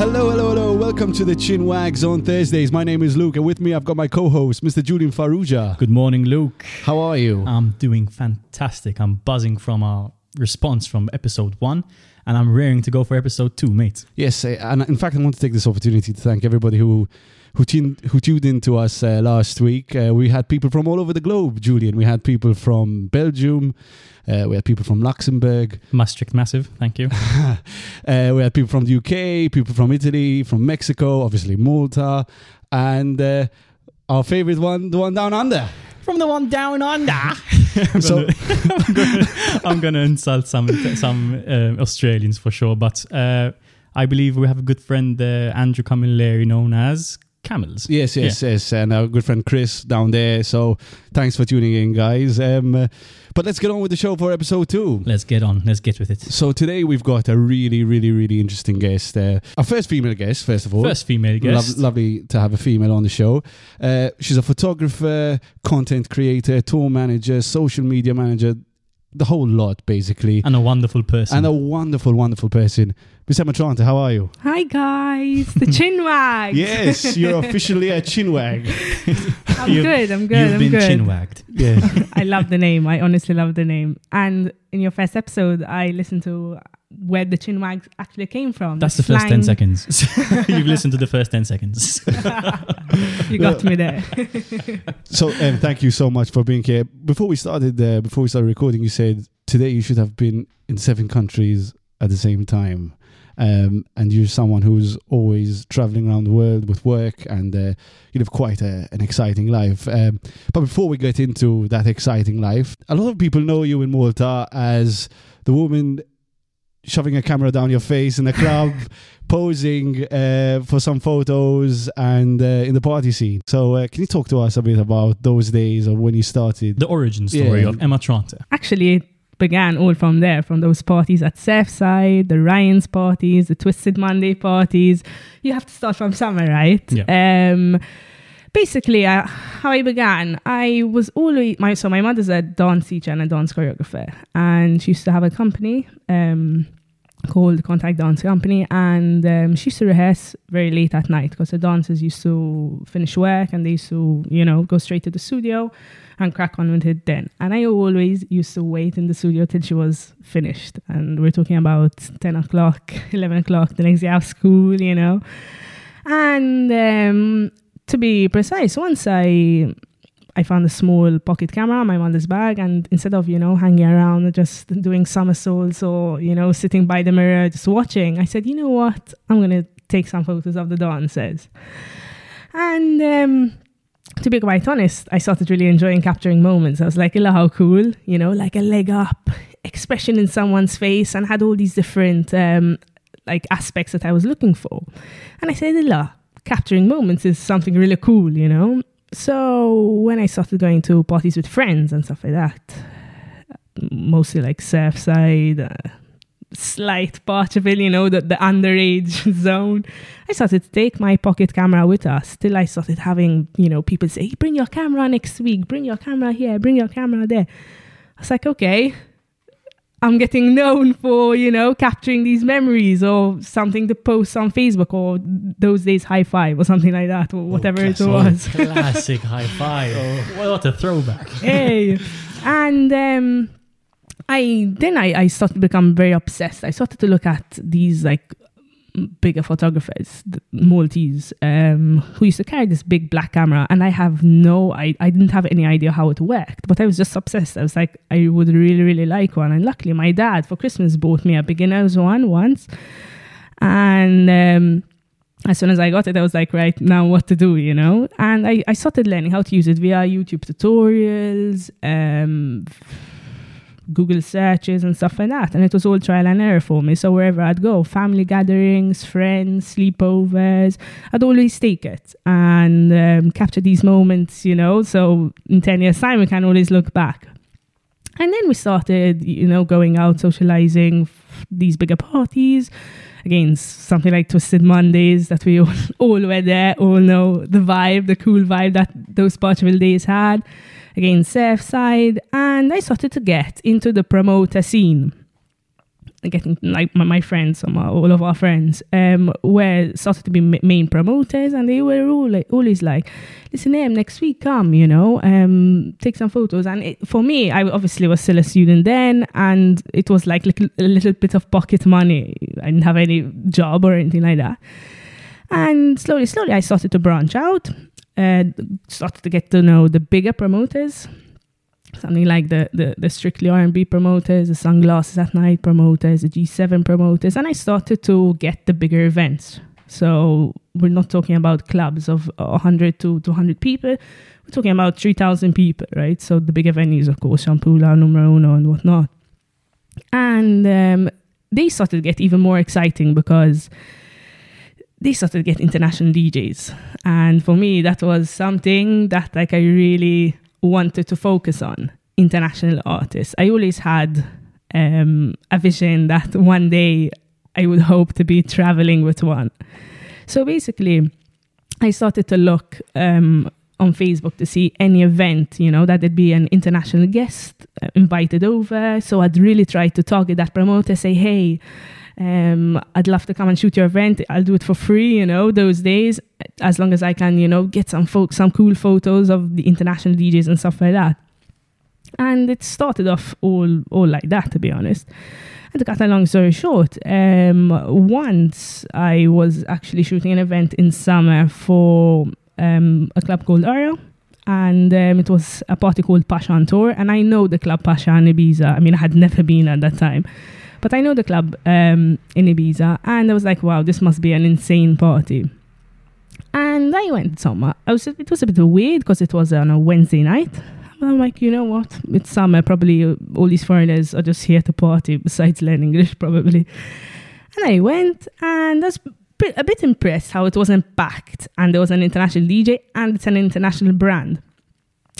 Hello, hello, hello. Welcome to the Chin Wags on Thursdays. My name is Luke, and with me I've got my co host, Mr. Julian Faruja. Good morning, Luke. How are you? I'm doing fantastic. I'm buzzing from our response from episode one, and I'm raring to go for episode two, mate. Yes, and in fact, I want to take this opportunity to thank everybody who who tuned who tuned in to us uh, last week. Uh, we had people from all over the globe, Julian. We had people from Belgium. Uh, we had people from Luxembourg. Maastricht Massive, thank you. uh, we had people from the UK, people from Italy, from Mexico, obviously Malta, and uh, our favorite one, the one down under. From the one down under. So, I'm gonna, I'm gonna insult some some uh, Australians for sure, but uh, I believe we have a good friend, uh, Andrew Camilleri, known as Camels. yes, yes, yes, and our good friend Chris down there. So, thanks for tuning in, guys. Um, uh, but let's get on with the show for episode two. Let's get on. Let's get with it. So today we've got a really, really, really interesting guest. Uh, our first female guest, first of all. First female guest. Lov- lovely to have a female on the show. Uh, she's a photographer, content creator, tour manager, social media manager, the whole lot, basically. and a wonderful person. And a wonderful, wonderful person. Miss Emma Tranta, how are you? Hi guys, the chinwag. Yes, you're officially a chinwag. I'm good. I'm good. You've I'm been good. chin wagged. Yeah. I love the name. I honestly love the name. And in your first episode, I listened to where the chin wags actually came from. That's the first 10 seconds. You've listened to the first 10 seconds. You got me there. So, um, thank you so much for being here. Before we started, uh, before we started recording, you said today you should have been in seven countries at the same time. Um, and you're someone who's always traveling around the world with work, and uh, you live quite a, an exciting life. Um, but before we get into that exciting life, a lot of people know you in Malta as the woman shoving a camera down your face in a club, posing uh, for some photos, and uh, in the party scene. So, uh, can you talk to us a bit about those days of when you started? the origin story Yeah. of Emma Tranta. Actually, it began all from there, from those parties at Surfside, the Ryan's parties, the Twisted Monday parties. You have to start from somewhere, right? Yeah. Um, basically, uh, how I began, I was always my so my mother's a dance teacher and a dance choreographer, and she used to have a company. Um, called Contact Dance Company, and um, she used to rehearse very late at night because the dancers used to finish work and they used to, you know, go straight to the studio and crack on with it then. And I always used to wait in the studio till she was finished. And we're talking about 10 o'clock, 11 o'clock, the next day of school, you know. And um, to be precise, once I I found a small pocket camera in my mother's bag, and instead of you know hanging around just doing somersaults or you know sitting by the mirror just watching, I said, you know what, I'm gonna take some photos of the dancers. And um, to be quite honest, I started really enjoying capturing moments. I was like, "Ella, how cool!" You know, like a leg up, expression in someone's face, and had all these different um, like aspects that I was looking for. And I said, "Ella, capturing moments is something really cool," you know. So when I started going to parties with friends and stuff like that, mostly like Surfside, uh, slight part of it, you know, the, the underage zone, I started to take my pocket camera with us. Till I started having, you know, people say, hey, bring your camera next week, bring your camera here, bring your camera there. I was like, okay, I'm getting known for, you know, capturing these memories or something to post on Facebook or those days high five or something like that or whatever it class- was. Classic high five. What a throwback. hey. And um, I then I, I started to become very obsessed. I started to look at these like bigger photographers, Maltese, um, who used to carry this big black camera, and I have no, I, I didn't have any idea how it worked, but I was just obsessed. I was like, I would really, really like one, and luckily, my dad for Christmas bought me a beginner's one once, and um, as soon as I got it, I was like, right now, what to do, you know? And I, I started learning how to use it via YouTube tutorials, um, Google searches, and stuff like that. And it was all trial and error for me. So wherever I'd go, family gatherings, friends, sleepovers, I'd always take it and um, capture these moments, you know? So in 10 years' time, we can always look back. And then we started, you know, going out, socializing, f- these bigger parties. Again, something like Twisted Mondays that we all, all were there, all know the vibe, the cool vibe that those Portugal days had. Again, Surfside. And I started to get into the promoter scene. getting like my, friends, some all of our friends, um, were started to be main promoters, and they were all like, always like, "Listen, um, next week come, you know, um, take some photos." And it, for me, I obviously was still a student then, and it was like little, a little bit of pocket money. I didn't have any job or anything like that. And slowly, slowly, I started to branch out. Uh, started to get to know the bigger promoters, something like the, the, the strictly R&B promoters, the sunglasses at night promoters, the G7 promoters, and I started to get the bigger events. So we're not talking about clubs of 100 to 200 people. We're talking about 3,000 people, right? So the bigger venues, of course, Shampoola, Numero Uno, and whatnot. And um, they started to get even more exciting because they started to get international DJs. And for me, that was something that like I really wanted to focus on international artists. I always had um, a vision that one day I would hope to be traveling with one. So basically, I started to look um, on Facebook to see any event, you know, that there'd be an international guest uh, invited over. So I'd really try to target that promoter, say, hey, um, I'd love to come and shoot your event. I'll do it for free, you know, those days, as long as I can, you know, get some folks, some cool photos of the international DJs and stuff like that. And it started off all all like that, to be honest. And to cut a long story short, um, once I was actually shooting an event in summer for um, a club called Ario, and um, it was a party called Pasha on Tour. And I know the club Pasha in Ibiza. I mean, I had never been at that time. But I know the club um, in Ibiza, and I was like, wow, this must be an insane party. And I went somewhere. I was, it was a bit weird because it was on a Wednesday night. I'm like, you know what? It's summer. Probably uh, all these foreigners are just here to party, besides learn English, probably. And I went, and I was a bit impressed how it wasn't packed, and there was an international DJ, and it's an international brand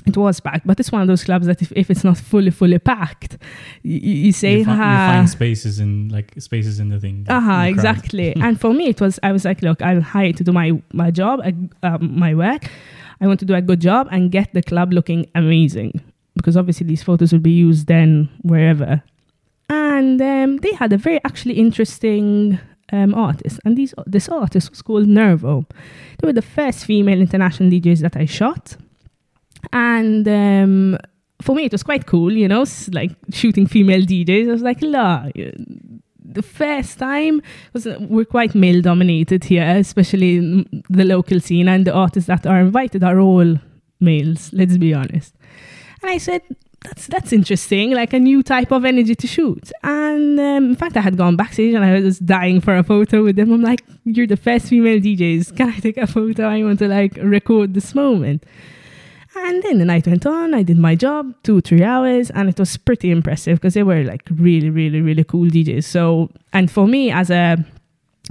it was packed, but it's one of those clubs that if, if it's not fully fully packed, you, you say, you, fi- you find spaces in like spaces in the thing. Uh huh, exactly. and for me, it was I was like, look, I'm hired to do my my job, um, my work. I want to do a good job and get the club looking amazing because obviously these photos will be used then wherever. And um, they had a very actually interesting um, artist, and these this artist was called Nervo. They were the first female international DJs that I shot and um, for me, it was quite cool, you know, like shooting female DJs. I was like, la. The first time was uh, we're quite male dominated here, especially the local scene, and the artists that are invited are all males. Let's be honest. And I said, that's that's interesting, like a new type of energy to shoot. And um, in fact, I had gone backstage and I was dying for a photo with them. I'm like, "You're the first female DJs. Can I take a photo? I want to like record this moment." And then the night went on. I did my job, two, three hours, and it was pretty impressive because they were like really, really, really cool DJs. So, and for me as a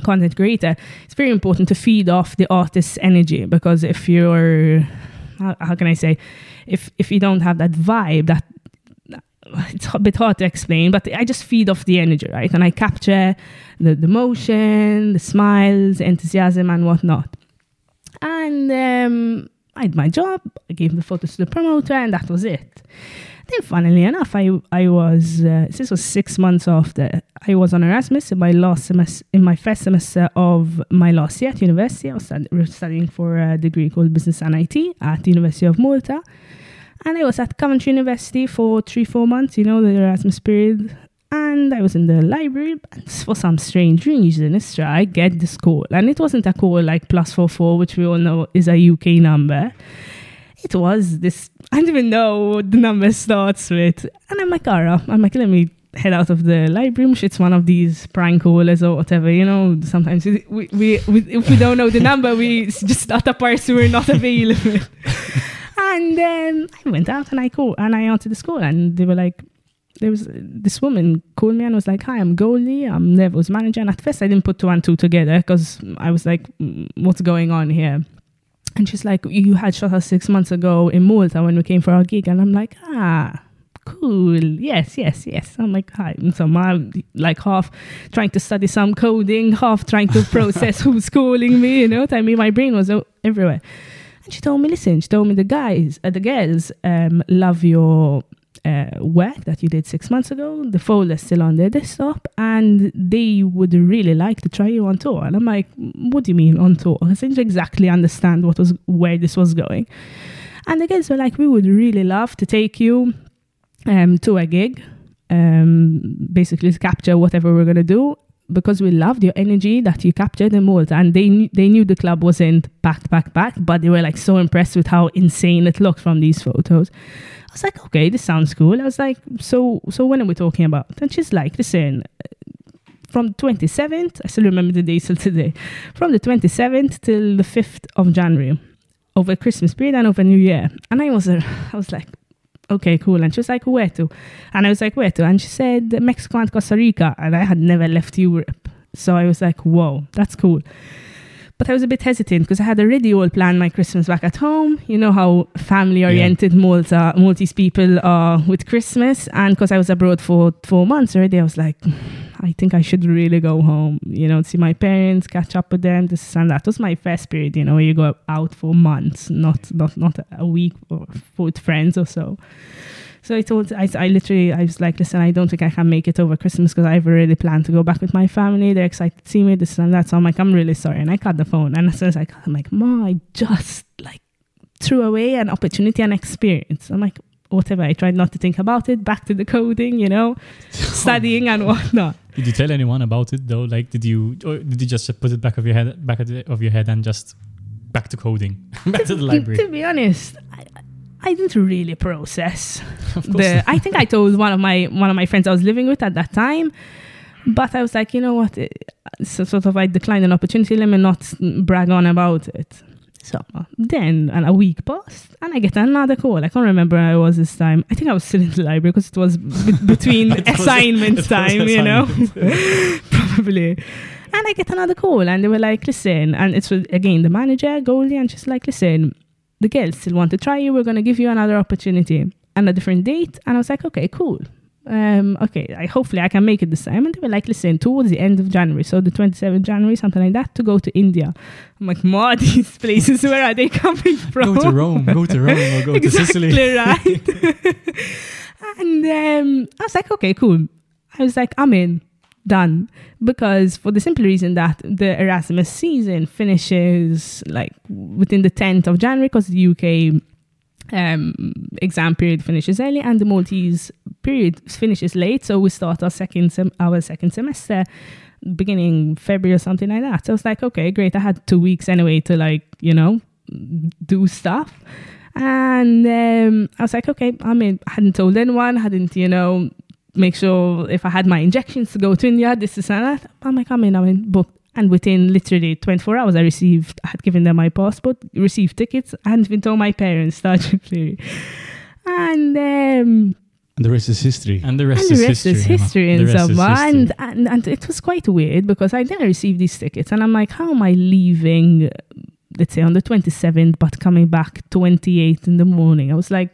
content creator, it's very important to feed off the artist's energy because if you're, how, how can I say, if if you don't have that vibe, that it's a bit hard to explain, but I just feed off the energy, right? And I capture the, the motion, the smiles, enthusiasm, and whatnot. And um, I did my job, I gave the photos to the promoter, and that was it. Then, funnily enough, I I was uh, this was six months after I was on Erasmus in my last semester, in my first semester of my last year at university. I was studying for a degree called Business and IT at the University of Malta, and I was at Coventry University for three four months. You know the Erasmus period, and I was in the library, and for some strange reason, I get this call. And it wasn't a call like plus four four, which we all know is a UK number. It was this, I don't even know what the number starts with. And I'm like, alright, I'm like, let me head out of the library. It's one of these prank callers or whatever, you know. Sometimes we, we, we, if we don't know the number, we just start a person we're not available. and then I went out and I called and I answered the school, and they were like, there was this woman called me and was like, "Hi, I'm Goldie. I'm Nervo's manager." And at first, I didn't put two and two together because I was like, mm, "What's going on here?" And she's like, "You had shot us six months ago in Malta when we came for our gig." And I'm like, "Ah." Cool. Yes, yes, yes. I'm like, hi. And so I'm like half trying to study some coding, half trying to process who's calling me. You know, what I mean, my brain was everywhere. And she told me, listen, she told me the guys, uh, the girls um, love your uh, work that you did six months ago. The folder's still on their desktop, and they would really like to try you on tour. And I'm like, what do you mean on tour? I didn't exactly understand what was where this was going. And the guys were like, we would really love to take you um, to a gig, um, basically to capture whatever we're gonna do. Because we loved your energy that you captured in Malta, and they knew, they knew the club wasn't packed, packed, packed, but they were like so impressed with how insane it looked from these photos. I was like, okay, this sounds cool. I was like, so so when are we talking about? And she's like, listen, from 27th, I still remember the days till today, from the 27th till the 5th of January, over Christmas period and over New Year. And I was, uh, I was like, okay, cool. And she was like, where to? And I was like, where to? And she said, Mexico and Costa Rica. And I had never left Europe. So I was like, whoa, that's cool. But I was a bit hesitant because I had already all planned my Christmas back at home. You know how family oriented Malta, Maltese people are with Christmas. And because I was abroad for four months already, I was like, I think I should really go home, you know, see my parents, catch up with them, this and that. was my first period, you know, where you go out for months, not not not a week or with friends or so. So I told, I, I literally, I was like, listen, I don't think I can make it over Christmas because I've already planned to go back with my family. They're excited to see me, this and that. So I'm like, I'm really sorry. And I cut the phone. And as soon as I cut, I'm like, Ma, I just like threw away an opportunity and experience. I'm like, whatever. I tried not to think about it, back to the coding, you know, studying and whatnot. Did you tell anyone about it though? Like, did you, or did you just put it back of your head, back of your head, and just back to coding, back to the library? To be honest, I, I didn't really process the. I think I told one of my one of my friends I was living with at that time, but I was like, you know what? It, so sort of I declined an opportunity. Let me not brag on about it. So then, and a week passed, and I get another call. I can't remember where I was this time. I think I was still in the library because it was b- between assignment time, you know, probably. And I get another call, and they were like, "Listen," and it's again the manager Goldie, and she's like, "Listen, the girls still want to try you. We're going to give you another opportunity and a different date. And I was like, okay, cool. Um, okay, I, hopefully I can make it this time. And they were like, listen, towards the end of January, so the 27th January, something like that, to go to India. I'm like, more these places, where are they coming from? Go to Rome, go to Rome, or go exactly to Sicily. right. and um, I was like, okay, cool. I was like, I'm in done because for the simple reason that the Erasmus season finishes like within the 10th of January because the UK um, exam period finishes early and the Maltese period finishes late. So we start our second sem- our second semester beginning February or something like that. So I was like, okay, great. I had two weeks anyway to like, you know, do stuff. And um, I was like, okay, I mean, I hadn't told anyone, hadn't, you know, make sure if I had my injections to go to India, this is that. I'm like, I'm in, I'm in, booked. And within literally 24 hours, I received, I had given them my passport, received tickets, and hadn't even told my parents, tragically. And, um, and the rest is history. And the rest, and is, the rest history, is history. And, and, and, and, and it was quite weird because I then received these tickets and I'm like, how am I leaving, let's say on the 27th, but coming back 28th in the morning? I was like,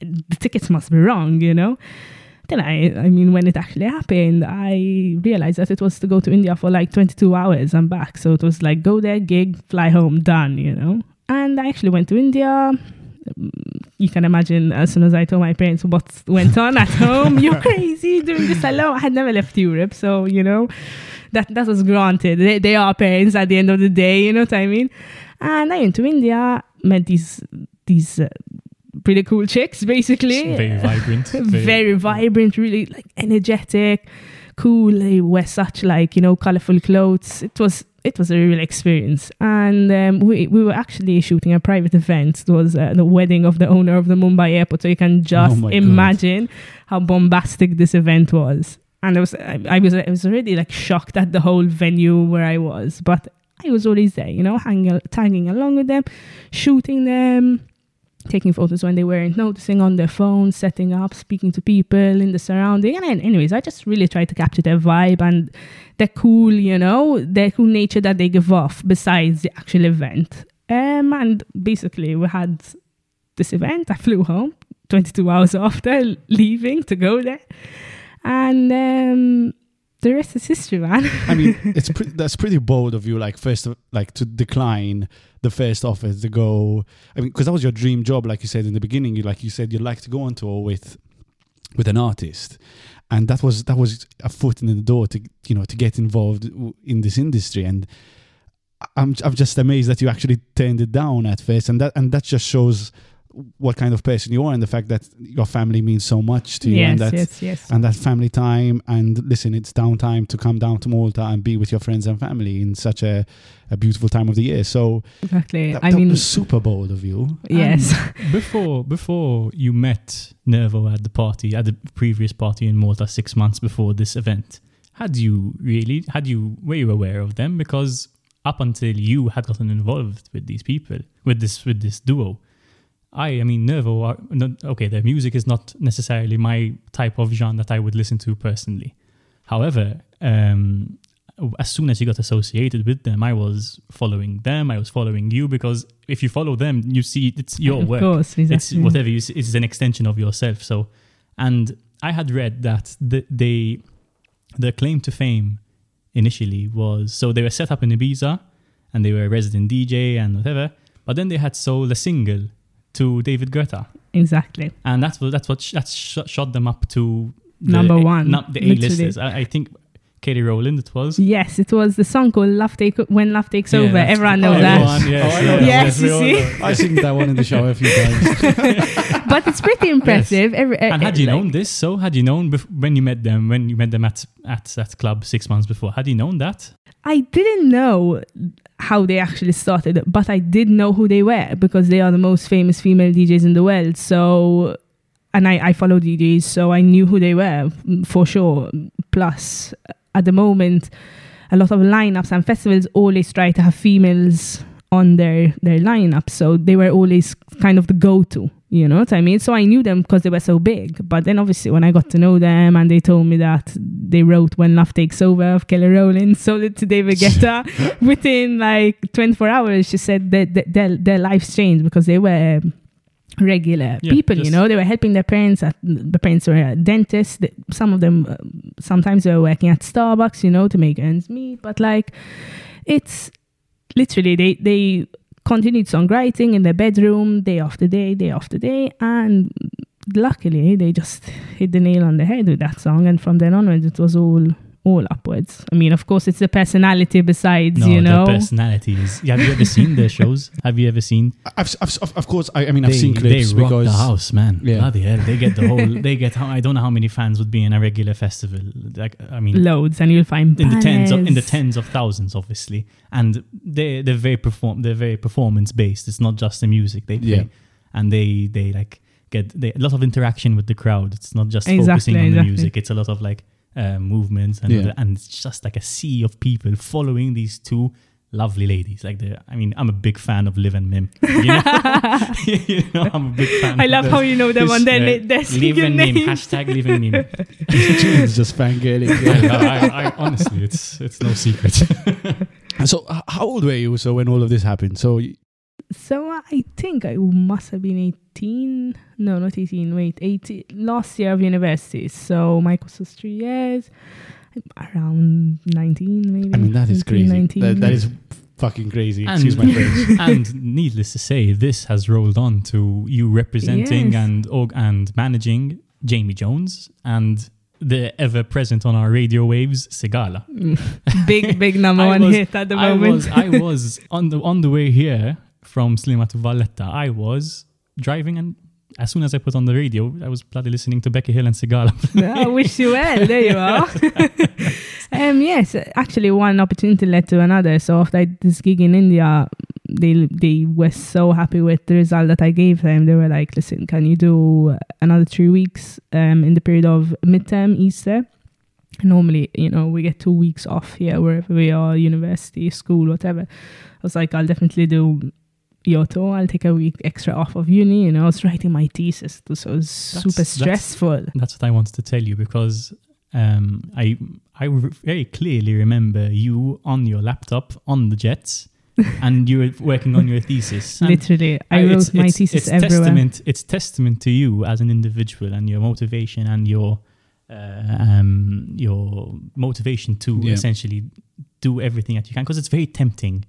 the tickets must be wrong, you know? Then I, I mean, when it actually happened, I realized that it was to go to India for like 22 hours and back. So it was like go there, gig, fly home, done, you know? And I actually went to India. You can imagine as soon as I told my parents what went on at home, you're crazy doing this alone. I had never left Europe, so you know that that was granted. They, they are parents at the end of the day, you know what I mean? And I went to India, met these these uh, pretty cool chicks, basically. Very vibrant. Very, very vibrant, really like energetic, cool. They wear such like, you know, colorful clothes. It was it was a real experience. And um, we, we were actually shooting a private event. It was uh, the wedding of the owner of the Mumbai airport. So you can just Oh imagine how bombastic this event was. And I was, I, I was, I was already like shocked at the whole venue where I was, but I was always there, you know, hanging, tagging along with them, shooting them, taking photos when they weren't noticing on their phones, setting up, speaking to people in the surrounding. And anyways, I just really tried to capture their vibe and the cool, you know, the cool nature that they give off besides the actual event. Um, and basically, we had this event. I flew home 22 hours after leaving to go there. And um, the rest is history, man. I mean, it's pre- that's pretty bold of you. Like first, of, like to decline the first offer to go. I mean, because that was your dream job, like you said in the beginning. You like you said you'd like to go on tour with with an artist, and that was that was a foot in the door to you know to get involved in this industry. And I'm I'm just amazed that you actually turned it down at first, and that and that just shows what kind of person you are, and the fact that your family means so much to you, yes, and that yes, yes. and that family time and listen it's downtime to come down to malta and be with your friends and family in such a, a beautiful time of the year so exactly. that, I that mean, was super bold of you yes. before before you met Nervo at the party at the previous party in Malta six months before this event, had you really had you were you aware of them? Because up until you had gotten involved with these people with this with this duo, I I mean Nervo are not, okay. Their music is not necessarily my type of genre that I would listen to personally. However, um, as soon as you got associated with them, I was following them. I was following you because if you follow them, you see it's your of work course, it's whatever you, s- it's an extension of yourself so and i had read that the, they their claim to fame initially was so they were set up in ibiza and they were a resident dj and whatever but then they had sold a single to david Guetta, Exactly. and that's what that's what sh- that's sh- shot them up to the, Number one, not the literally. a-listers I, I think katie rowland it was Yes, it was the song called "Love Take When Love Takes Yeah, Over." Everyone knows oh, that. everyone, yes, Oh, I know yes, that. Yes, you see? know. i sing that one in the shower a few times but it's pretty impressive. Every, uh, And had you like- known this, so had you known bef- when you met them, when you met them at at that club six months before, had you known that? I didn't know how they actually started, but I did know who they were because they are the most famous female DJs in the world. So, and I, I follow DJs, so I knew who they were mm, for sure. Plus, at the moment, a lot of lineups and festivals always try to have females on their their lineup, so they were always kind of the go to. You know what I mean? So I knew them because they were so big. But then obviously when I got to know them and they told me that they wrote When Love Takes Over of Kelly Rowland, sold it to David Guetta within like 24 hours, she said that, that their, their lives changed because they were regular Yeah, people, you know, they were helping their parents. At, the parents were dentists. Some of them, uh, sometimes they were working at Starbucks, you know, to make ends meet. But like, it's literally they they continued songwriting in their bedroom day after day, day after day, and luckily they just hit the nail on the head with that song. And from then onwards, it was all all upwards. I mean, of course, it's the personality besides, No, you know. their personalities. Have you ever seen their shows? Have you ever seen? I've, I've, of- of course i, I mean i've they, seen clips they rock because the house, man. Yeah. Bloody hell, they get the whole. They get. How, I don't know how many fans would be in a regular festival. Like, I mean, Loads, and you'll find in the tens of in the tens of thousands, obviously, and they they're very perform they're very performance based. It's not just the music they play, Yeah. and they they like get they, a lot of interaction with the crowd. It's not just Exactly, focusing on the music. It's a lot of like uh, movements and Yeah. and it's just like a sea of people following these two lovely ladies. Like the, I mean, I'm a big fan of Liv and Mim. You know, you know I'm a big fan. I love them. how you know them on their, Uh, their Live single and Mim hashtag Live and Mim. June's just fangirling I, I, I, honestly, it's it's no secret. so h- how old were you so when all of this happened so y- So uh, I think I must have been 18. No, not 18. Wait, 18. Last year of university. So Mike was three years. Around 19, maybe. i mean that is 18, crazy 19. that, that is fucking crazy And- excuse my French and needless to say, this has rolled on to you representing Yes. and org- and managing Jamie Jones and the ever present on our radio waves, Sigala. big, big number I one was- hit at the I moment. was I was on the on the way here from Sliema to Valletta. I was driving and as soon as I put on the radio, I was bloody listening to Becky Hill and Sigala. I wish you well. There you are. um, yes, actually, one opportunity led to another. So after this gig in India, they they were so happy with the result that I gave them. They were like, "Listen, can you do another three weeks um, in the period of midterm Easter?" Normally, you know, we get two weeks off here wherever we are, university, school, whatever. I was like, I'll definitely do your tour. I'll take a week extra off of uni. You know, I was writing my thesis, so it was super stressful. That's what I wanted to tell you because um, I I very clearly remember you on your laptop on the jets, and you were working on your thesis. And Literally, I I- wrote it's- my it's- thesis it's everywhere. Testament, it's testament to you as an individual and your motivation and your uh, um, your motivation to Yeah. essentially do everything that you can because it's very tempting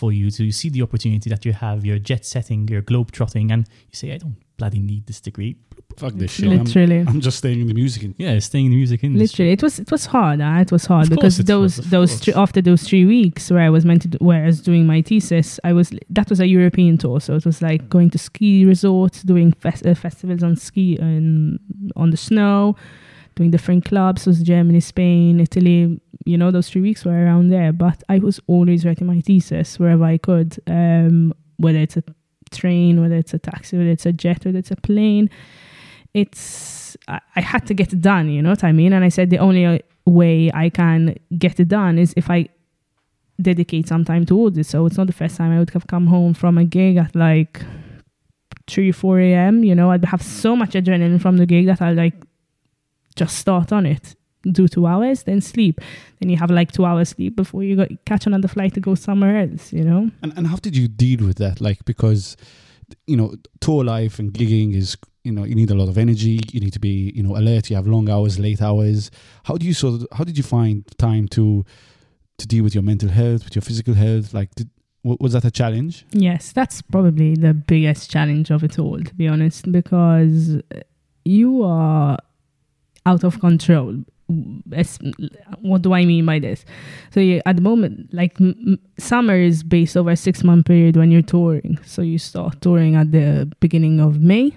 for you to see the opportunity that you have. You're jet setting, you're globe trotting, and you say, "I don't bloody need this degree." Fuck this shit. I'm, Literally. I'm just staying in the music. in- Yeah, staying in the music industry. Literally, it was it was hard. Uh, it was hard Of because it's those hard, of those three, after those three weeks where I was meant to do, where I was doing my thesis, I was that was a European tour, so it was like going to ski resorts, doing fes- uh, festivals on ski and on the snow, doing different clubs. Was Germany, Spain, Italy. You know, those three weeks were around there. But I was always writing my thesis wherever I could, um, whether it's a train, whether it's a taxi, whether it's a jet, whether it's a plane it's I, I had to get it done you know what i mean and i said the only uh, way i can get it done is if i dedicate some time towards it so it's not the first time i would have come home from a gig at like 3 4 a.m you know i'd have so much adrenaline from the gig that i like just start on it do two hours then sleep then you have like two hours sleep before you go catch another flight to go somewhere else you know And and how did you deal with that? Like because you know tour life and gigging is you know you need a lot of energy. You need to be you know alert. You have long hours, late hours. How do you sort of how did you find time to to deal with your mental health, with your physical health? Like did, wa- was that a challenge? Yes, that's probably the biggest challenge of it all, to be honest, because you are out of control. Es- What do I mean by this? So at the moment, like m- summer is based over a six month period when you're touring. So you start touring at the beginning of May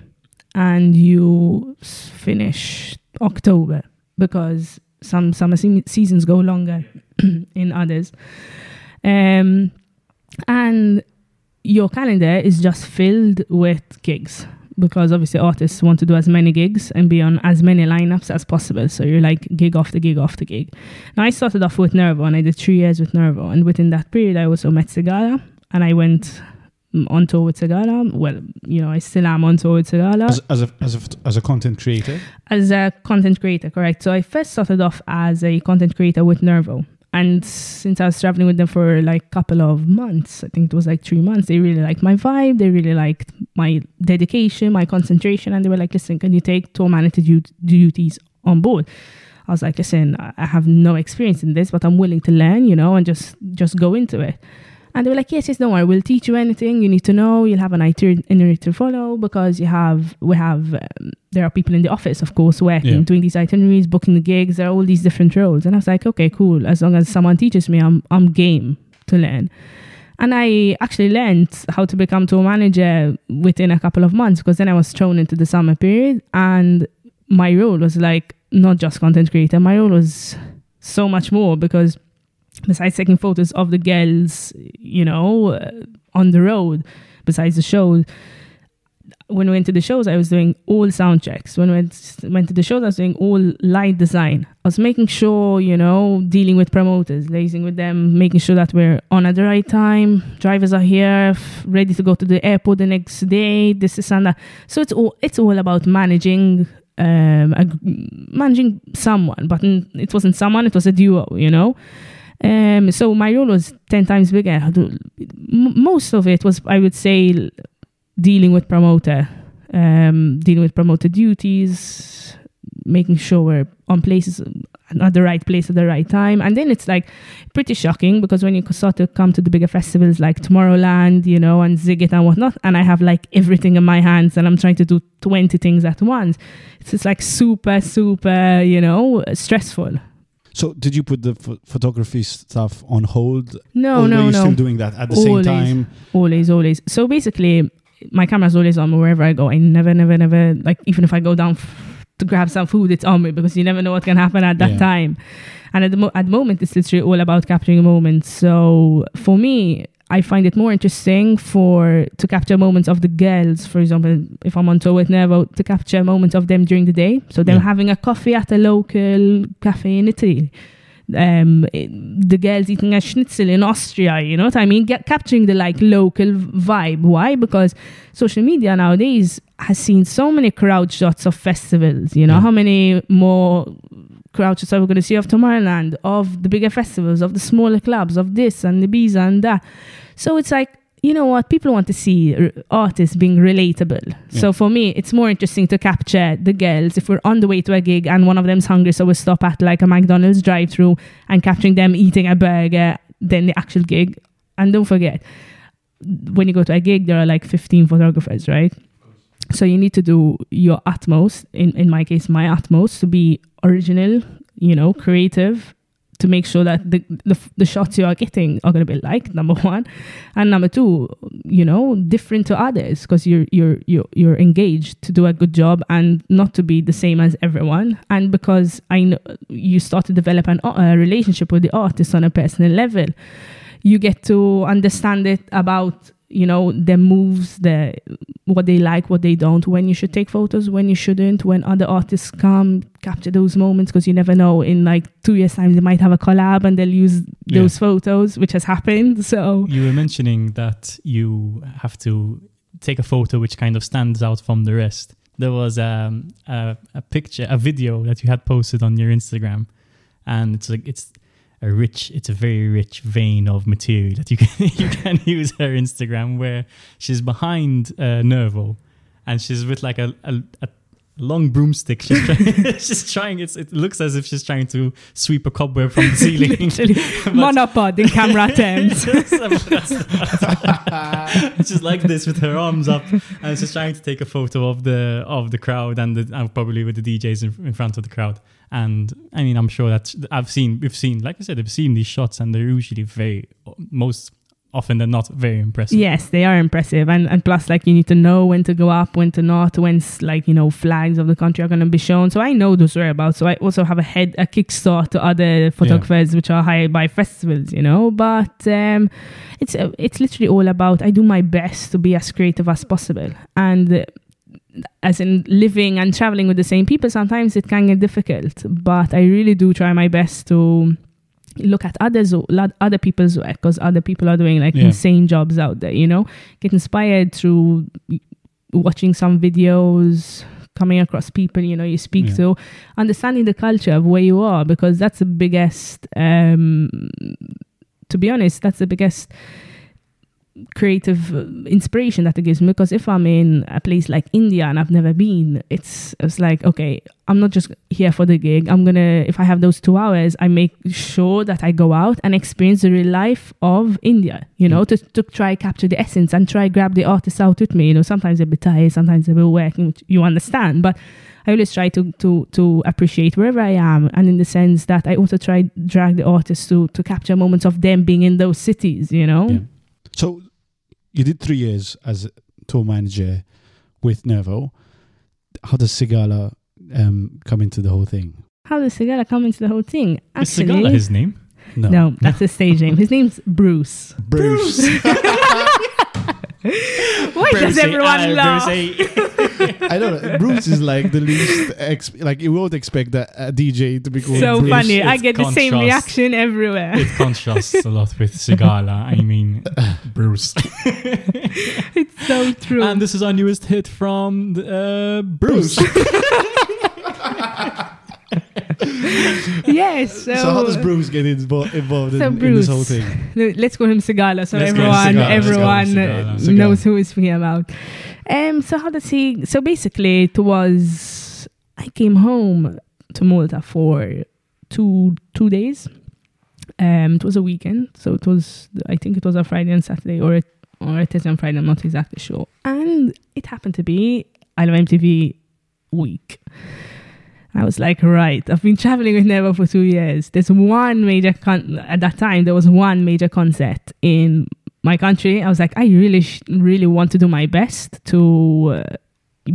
and you finish October because some summer se- seasons go longer in others. Um, and your calendar is just filled with gigs because obviously artists want to do as many gigs and be on as many lineups as possible. So you're like gig after gig after gig. Now I started off with Nervo and I did three years with Nervo, and within that period I also met Sigala and I went mm, on tour with Sigala. Well, you know, I still am on tour with Sigala As, as a as a as a content creator, as a content creator, correct? So I first started off as a content creator with Nervo. And since I was traveling with them for like a couple of months, I think it was like three months, they really liked my vibe. They really liked my dedication, my concentration. And they were like, listen, can you take tour manager duties on board? I was like, listen, I have no experience in this, but I'm willing to learn, you know, and just just go into it. And they were like, yes, yes, don't worry, we'll teach you anything you need to know. You'll have an itinerary to follow because you have, we have, um, there are people in the office, of course, working, Yeah. doing these itineraries, booking the gigs. There are all these different roles. And I was like, okay, cool. As long as someone teaches me, I'm, I'm game to learn. And I actually learned how to become tour manager within a couple of months because then I was thrown into the summer period and my role was like not just content creator, my role was so much more because besides taking photos of the girls, you know, uh, on the road, besides the shows, when we went to the shows, I was doing all sound checks. When we went, went to the shows, I was doing all light design. I was making sure, you know, dealing with promoters, liaising with them, making sure that we're on at the right time. Drivers are here, ready to go to the airport the next day. This is and that. So it's all it's all about managing, um, managing someone. But it wasn't someone; it was a duo, you know. Um, so my role was ten times bigger. Most of it was, I would say, dealing with promoter, um, dealing with promoter duties, making sure we're on places at the right place at the right time. And then it's like pretty shocking because when you start to come to the bigger festivals like Tomorrowland, you know, and Sziget and whatnot, and I have like everything in my hands and I'm trying to do 20 things at once, it's just like super, super, you know, stressful. So did you put the ph- photography stuff on hold, No, or no, were you no. still doing that at the Always. same time? Always, always. So basically, my camera's always on me wherever I go. I never, never, never, like, even if I go down f- to grab some food, it's on me because you never know what can happen at that Yeah. time. And at the, mo- at the moment, it's literally all about capturing a moment. So for me, I find it more interesting for to capture moments of the girls, for example, if I'm on tour with Nervo, to capture moments of them during the day. So them Yeah. having a coffee at a local cafe in Italy um it- the girls eating a schnitzel in Austria, you know what I mean? Get, capturing the like local vibe. Why? Because social media nowadays has seen so many crowd shots of festivals. You know Yeah. how many more crowd we're going to see of Tomorrowland, of the bigger festivals, of the smaller clubs, of this and the Biza and that. So it's like you know what? People want to see r- artists being relatable. So for me, it's more interesting to capture the girls if we're on the way to a gig and one of them's hungry, so we stop at like a McDonald's drive-through and capturing them eating a burger than the actual gig. And don't forget, when you go to a gig, there are like 15 photographers, right? So you need to do your utmost. In in my case, my utmost to be original, you know, creative, to make sure that the the, the shots you are getting are going to be liked. Number one, and number two, you know, different to others because you're you're you're you're engaged to do a good job and not to be the same as everyone. And because I know you start to develop an, a relationship with the artist on a personal level, you get to understand it about you know their moves the what they like what they don't when you should take photos when you shouldn't when other artists come capture those moments because you never know in like two years time they might have a collab and they'll use Yeah. those photos which has happened so You were mentioning that you have to take a photo which kind of stands out from the rest. There was um, a, a picture, a video that you had posted on your Instagram, and it's like it's a rich, it's a very rich vein of material that you can you can use her Instagram where she's behind uh, Nervo, and she's with like a, a, a long broomstick. She's trying, she's trying. It's, it looks as if she's trying to sweep a cobweb from the ceiling. monopod in camera terms she's like this with her arms up, and she's trying to take a photo of the of the crowd and, the, and probably with the DJs in, in front of the crowd. And I mean, I'm sure that I've seen, we've seen, like I said, I've seen these shots, and they're usually very, most often than not, very impressive. Yes, they are impressive, and and plus, like you need to know when to go up, when to not, when like you know flags of the country are going to be shown. So I know those whereabouts. So I also have a head a kickstart to other photographers which are hired by festivals, you know. But um, it's uh, it's literally all about I do my best to be as creative as possible, and. uh, as in living and traveling with the same people, sometimes it can get difficult. But I really do try my best to look at others other people's work because other people are doing like Yeah. insane jobs out there you know get inspired through watching some videos coming across people you know you speak Yeah. to understanding the culture of where you are because that's the biggest um to be honest that's the biggest creative uh, inspiration that it gives me because if I'm in a place like India and I've never been, it's it's like okay, I'm not just here for the gig. I'm gonna if I have those two hours, I make sure that I go out and experience the real life of India. You know, to to try capture the essence and try grab the artists out with me. You know, sometimes a bit tired, sometimes a bit working, which you understand, but. I always try to, to to appreciate wherever I am, and in the sense that I also try drag the artists to to capture moments of them being in those cities. You know, Yeah. So you did three years as a tour manager with Nervo. How does Sigala um, come into the whole thing? How does Sigala come into the whole thing? Is Sigala his name? no. that's his stage name. His name's Bruce. Bruce. Why does everyone uh, laugh? Brucey. I don't know. Bruce is like the least. Ex- like you won't expect a, a DJ to be called So Bruce. funny. I It's get the same reaction everywhere. it contrasts a lot with Sigala. I mean, Bruce. it's so true. and this is our newest hit from uh, Bruce. Yes. So, So how does Bruce get invo- involved So in, in this whole thing? Let's call him Sigala so Let's everyone Sigala, let's call him everyone knows who we're speaking about. Um, so how does he? So basically, it was I came home to Malta for two two days. Um, it was a weekend, so it was I think it was a Friday and Saturday, or it or it is on Friday. I'm not exactly sure. And it happened to be I Love MTV week. I was like, right, I've been traveling with Nervo for two years. There's one major con- at that time. There was one major concert in my country. I was like, I really, sh- really want to do my best to uh,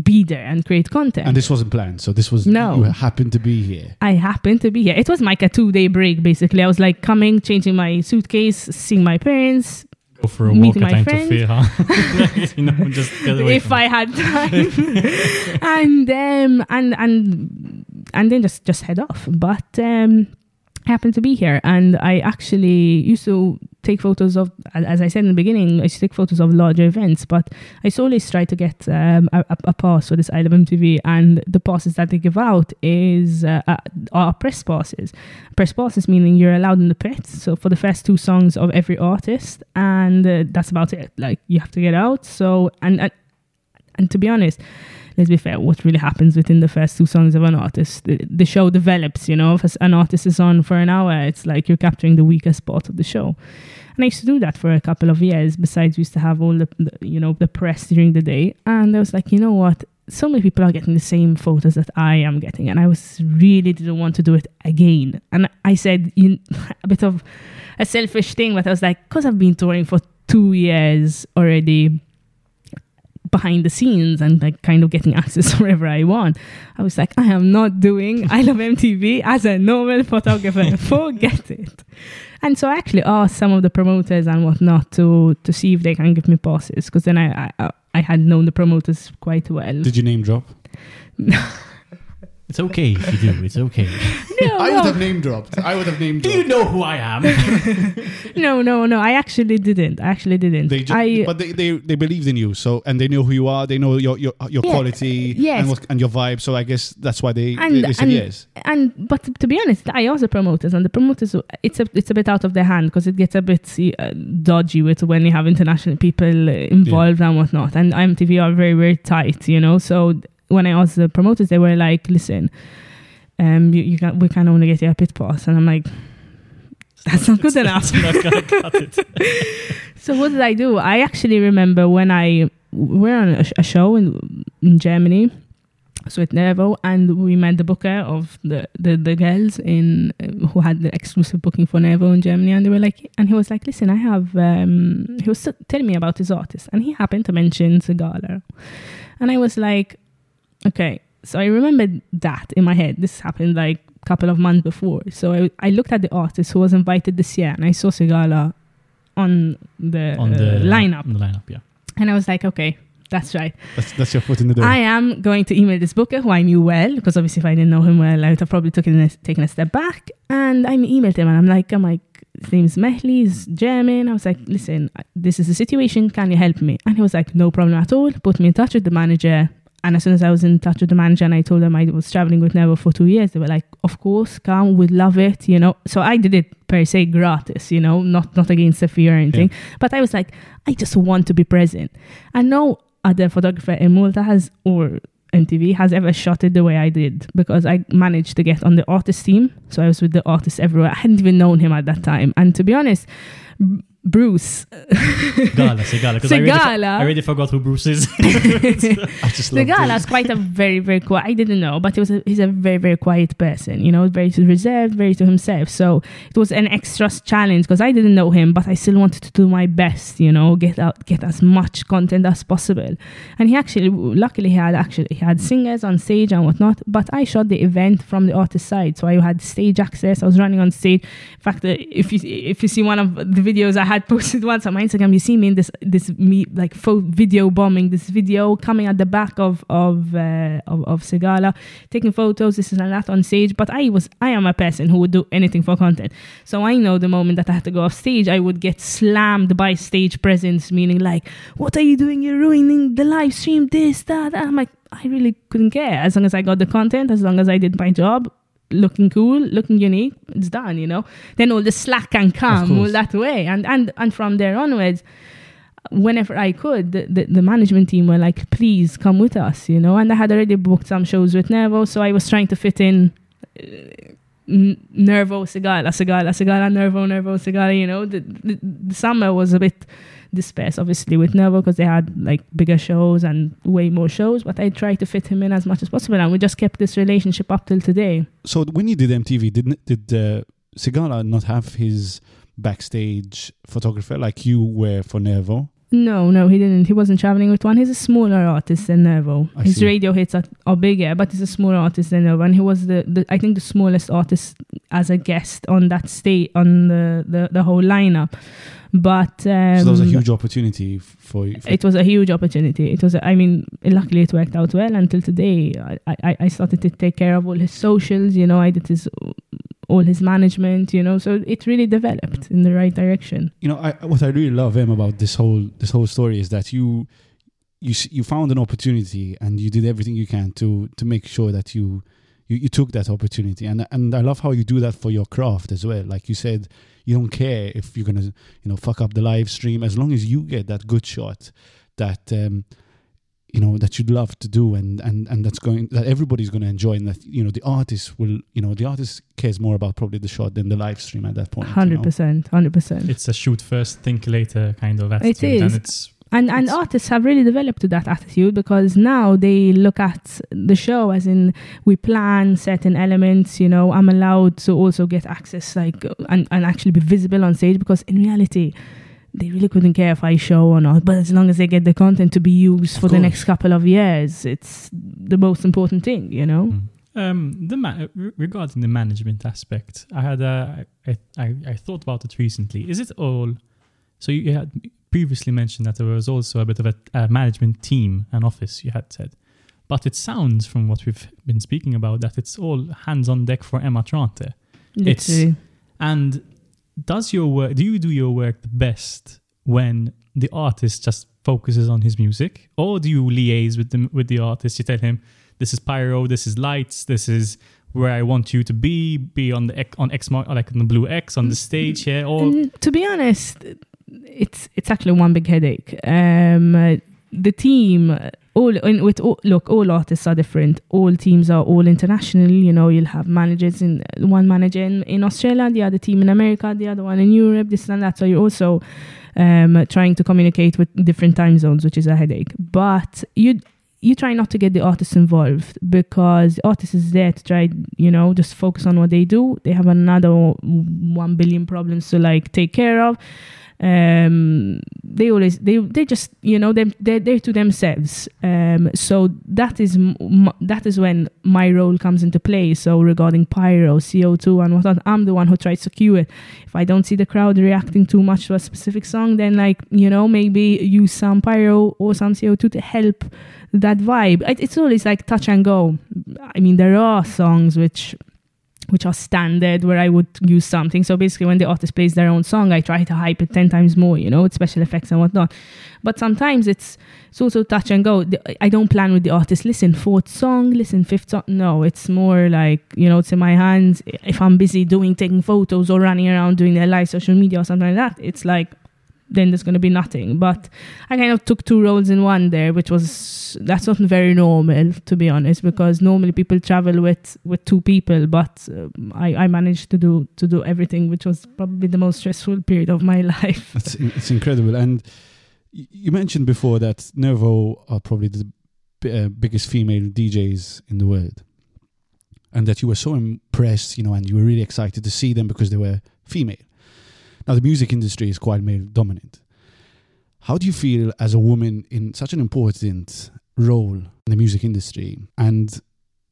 be there and create content. And this wasn't planned. So this was No. you happened to be here. I happened to be here. It was like a two day break, basically. I was like coming, changing my suitcase, seeing my parents, Go for a Meeting walk my at friends. Antofera. you know, just get away if from I had time, and um, and and and then just just head off. But um, happened to be here and I actually used to take photos of, as I said in the beginning, I used to take photos of larger events, but I always try to get um, a, a, pass for this I Love MTV, and the passes that they give out is uh, uh, are press passes. Press passes meaning you're allowed in the pits, so for the first two songs of every artist, and uh, that's about it. Like you have to get out. So and and, and to be honest let's be fair, what really happens within the first two songs of an artist. The, the show develops, you know, if an artist is on for an hour, it's like you're capturing the weakest part of the show. And I used to do that for a couple of years. Besides, we used to have all the, the you know, the press during the day. And I was like, you know what? So many people are getting the same photos that I am getting. And I was really didn't want to do it again. And I said, you, a bit of a selfish thing, but I was like, because I've been touring for two years already behind the scenes and like kind of getting access wherever I want. I was like, I am not doing Isle of MTV as a normal photographer. Forget it. And so I actually asked some of the promoters and whatnot to to see if they can give me passes because then I, I I had known the promoters quite well. Did you name drop? It's okay if you do. It's okay. No, I no. would have name dropped. I would have name do dropped. you know who I am? no, no, no. I actually didn't. I actually didn't. They ju- I but they, they they believed in you, so and they know who you are. They know your your your Yeah, quality yes. and what, and your vibe. So I guess that's why they And- they, they said and- yes. and but to, to be honest, I also the promoters, and the promoters, it's a it's a bit out of their hand because it gets a bit uh, dodgy with when you have international people uh, involved and whatnot. And IMTV are very very tight, you know. So when I asked the promoters, they were like, "Listen, um, you, you can we can only get you a pit pass," and I'm like. That's not good enough. Not gonna cut it. So what did I do? I actually remember when I we were on a, sh- a show in in Germany, so at Nervo, and we met the booker of the the, the girls in uh, who had the exclusive booking for Nervo in Germany, and they were like, and he was like, listen, I have. Um, he was telling me about his artist, and he happened to mention Sigala, and I was like, okay. So I remembered that in my head. This happened like a couple of months before. So I, I looked at the artist who was invited this year, and I saw Sigala on the, On the uh, lineup. On the lineup, yeah. And I was like, okay, that's right. That's that's your foot in the door. I am going to email this booker who I knew well, because obviously if I didn't know him well, I would have probably taken a, taken a step back. And I emailed him and I'm like, I'm like, his name's Mehli, he's German. I was like, listen, this is the situation. Can you help me? And he was like, no problem at all. Put me in touch with the manager. And as soon as I was in touch with the manager and I told them I was traveling with Nervo for two years, they were like, of course, come, we'd love it, you know. So I did it per se gratis, you know, not not against the fee or anything. But I was like, I just want to be present. And no other photographer in Malta has or MTV has ever shot it the way I did because I managed to get on the artist team. So I was with the artists everywhere. I hadn't even known him at that time. And to be honest, Bruce, Gala, Sigala. Because I, Sigala. I already forgot who Bruce is. I just the guy this. is quite a very, very quiet. I didn't know, but he was a, he's a very, very quiet person. You know, very reserved, very to himself. So it was an extra challenge because I didn't know him, but I still wanted to do my best. You know, get out, get as much content as possible. And he actually, luckily, he had actually he had singers on stage and whatnot. But I shot the event from the artist side, so I had stage access. I was running on stage. In fact, uh, if you if you see one of the videos I had posted once on my Instagram, you see me in this this me like pho- video bombing this video coming at the back of of uh, of, of Sigala, taking photos. This is and that on stage. But I was I am a person who would do anything for content. So I know the moment that I had to go off stage, I would get slammed by stage presence, meaning like, "What are you doing? You're ruining the live stream. This that." that." I'm like, I really couldn't care as long as I got the content, as long as I did my job. Looking cool, looking unique, it's done, you know. Then all the slack can come all that way, and and and from there onwards, whenever I could, the, the, the management team were like, please come with us, you know. And I had already booked some shows with Nervo, so I was trying to fit in uh, Nervo, Sigala, Sigala, Sigala, Nervo, Nervo, Sigala, you know. The, the, the summer was a bit dispersed, obviously, with Nervo because they had like bigger shows and way more shows, but I tried to fit him in as much as possible, and we just kept this relationship up till today. So when you did MTV, didn't did uh, Sigala not have his backstage photographer like you were for Nervo? No, no, he didn't. He wasn't traveling with one. He's a smaller artist than Nervo. I His see. radio hits are, are bigger, but he's a smaller artist than Nervo. And he was the, the I think the smallest artist as a guest on that state on the, the, the whole lineup. But um, so that was a huge opportunity for you. it was a huge opportunity. It was, a, I mean, luckily it worked out well until today. I, I, I started to take care of all his socials. You know, I did his all his management, you know. So it really developed in the right direction. you know, I, what I really love him about this whole this whole story is that you you you found an opportunity and you did everything you can to to make sure that you you, you took that opportunity and and I love how you do that for your craft as well. Like you said, you don't care if you're gonna you know fuck up the live stream as long as you get that good shot that um you know that you'd love to do and and and that's going that everybody's going to enjoy and that you know the artist will you know the artist cares more about probably the shot than the live stream at that point you know? Hundred percent, hundred percent. It's a shoot first, think later kind of attitude. is. And it's And and artists have really developed to that attitude because now they look at the show as in we plan certain elements. You know, I'm allowed to also get access, like and and actually be visible on stage because in reality. They really couldn't care if I show or not, but as long as they get the content to be used Of for the next couple of years, it's the most important thing, you know. Um, the ma- regarding the management aspect, I had a, I, I, I thought about it recently. Is it all? So you had previously mentioned that there was also a bit of a, a management team, an office. You had said, but it sounds from what we've been speaking about that it's all hands on deck for Emma Trante. It's- Literally. And does your work? Do you do your work the best when the artist just focuses on his music, or do you liaise with the with the artist? You tell him, "This is pyro. This is lights. This is where I want you to be. Be on the X- on X mark, like on the blue X on the mm. stage here." Or mm, to be honest, it's it's actually one big headache. Um, the team, all with all, look, all artists are different. All teams are all international. You know, you'll have managers in one manager in, in Australia, the other team in America, the other one in Europe, this and that. So you're also um, trying to communicate with different time zones, which is a headache. But you you try not to get the artists involved because the artist is there to try, you know, just focus on what they do. They have another one billion problems to like take care of. Um, they always they they just you know them they're, they're to themselves. Um, so that is m- that is when my role comes into play. So regarding pyro, CO two, and whatnot, I'm the one who tries to cue it. If I don't see the crowd reacting too much to a specific song, then like you know maybe use some pyro or some CO two to help that vibe. It, it's always like touch and go. I mean, there are songs which which are standard where I would use something. So basically, when the artist plays their own song, I try to hype it ten times more, you know, with special effects and whatnot. But sometimes it's it's also touch and go. I don't plan with the artist. Listen, fourth song, listen, fifth song. No, it's more like you know, it's in my hands. If I'm busy doing taking photos or running around doing their live social media or something like that, it's like then there's going to be nothing. But I kind of took two roles in one there, which was that's not very normal to be honest, because normally people travel with with two people, but um, I I managed to do to do everything, which was probably the most stressful period of my life. It's, it's incredible. And you mentioned before that Nervo are probably the uh, biggest female DJs in the world. And that you were so impressed, you know, and you were really excited to see them because they were female. Now, the music industry is quite male dominant. How do you feel as a woman in such an important role in the music industry? And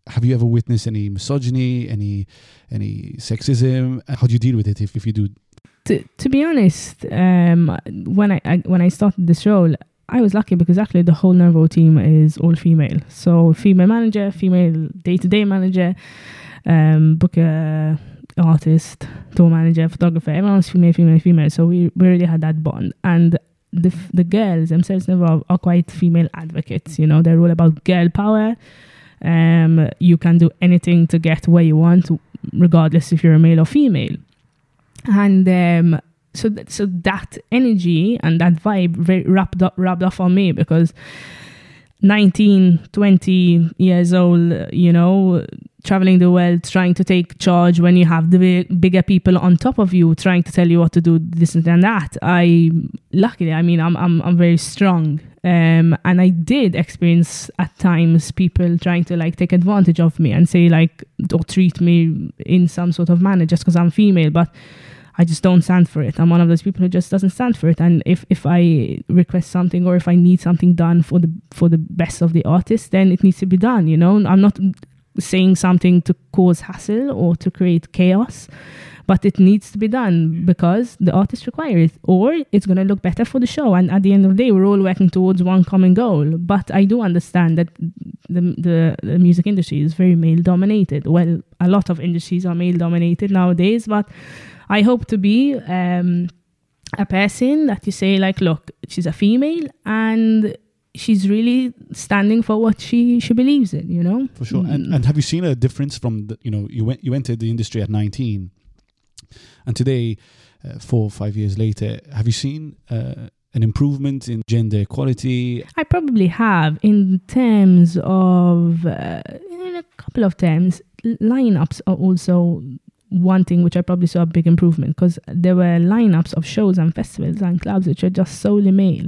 have you ever witnessed any misogyny, any any sexism? How do you deal with it if, if you do? to, to be honest, um, when I, I when I started this role, I was lucky because actually the whole Nervo team is all female. So female manager, female day to day manager, um, booker, artist, tour manager, photographer. Everyone's female, female, female. So we, we really had that bond. And the the girls themselves never are, are quite female advocates. You know, they're all about girl power. Um, you can do anything to get where you want, regardless if you're a male or female and um, so th- so that energy and that vibe very rubbed up, rubbed off on me because 19 20 years old you know traveling the world trying to take charge when you have the big, bigger people on top of you trying to tell you what to do this and that i luckily i mean i'm i'm, I'm very strong um, and i did experience at times people trying to like take advantage of me and say like or treat me in some sort of manner just because i'm female but I just don't stand for it. I'm one of those people who just doesn't stand for it. And if, if I request something or if I need something done for the for the best of the artist, then it needs to be done. You know, I'm not saying something to cause hassle or to create chaos, but it needs to be done because the artist requires it, or it's going to look better for the show. And at the end of the day, we're all working towards one common goal. But I do understand that the the, the music industry is very male dominated. Well, a lot of industries are male dominated nowadays, but I hope to be um, a person that you say like, look, she's a female and she's really standing for what she she believes in. You know, for sure. And, and have you seen a difference from the, you know you went you entered the industry at 19, and today, uh, four or five years later, have you seen uh, an improvement in gender equality? I probably have in terms of uh, in a couple of terms lineups are also one thing which I probably saw a big improvement because there were lineups of shows and festivals and clubs which are just solely male,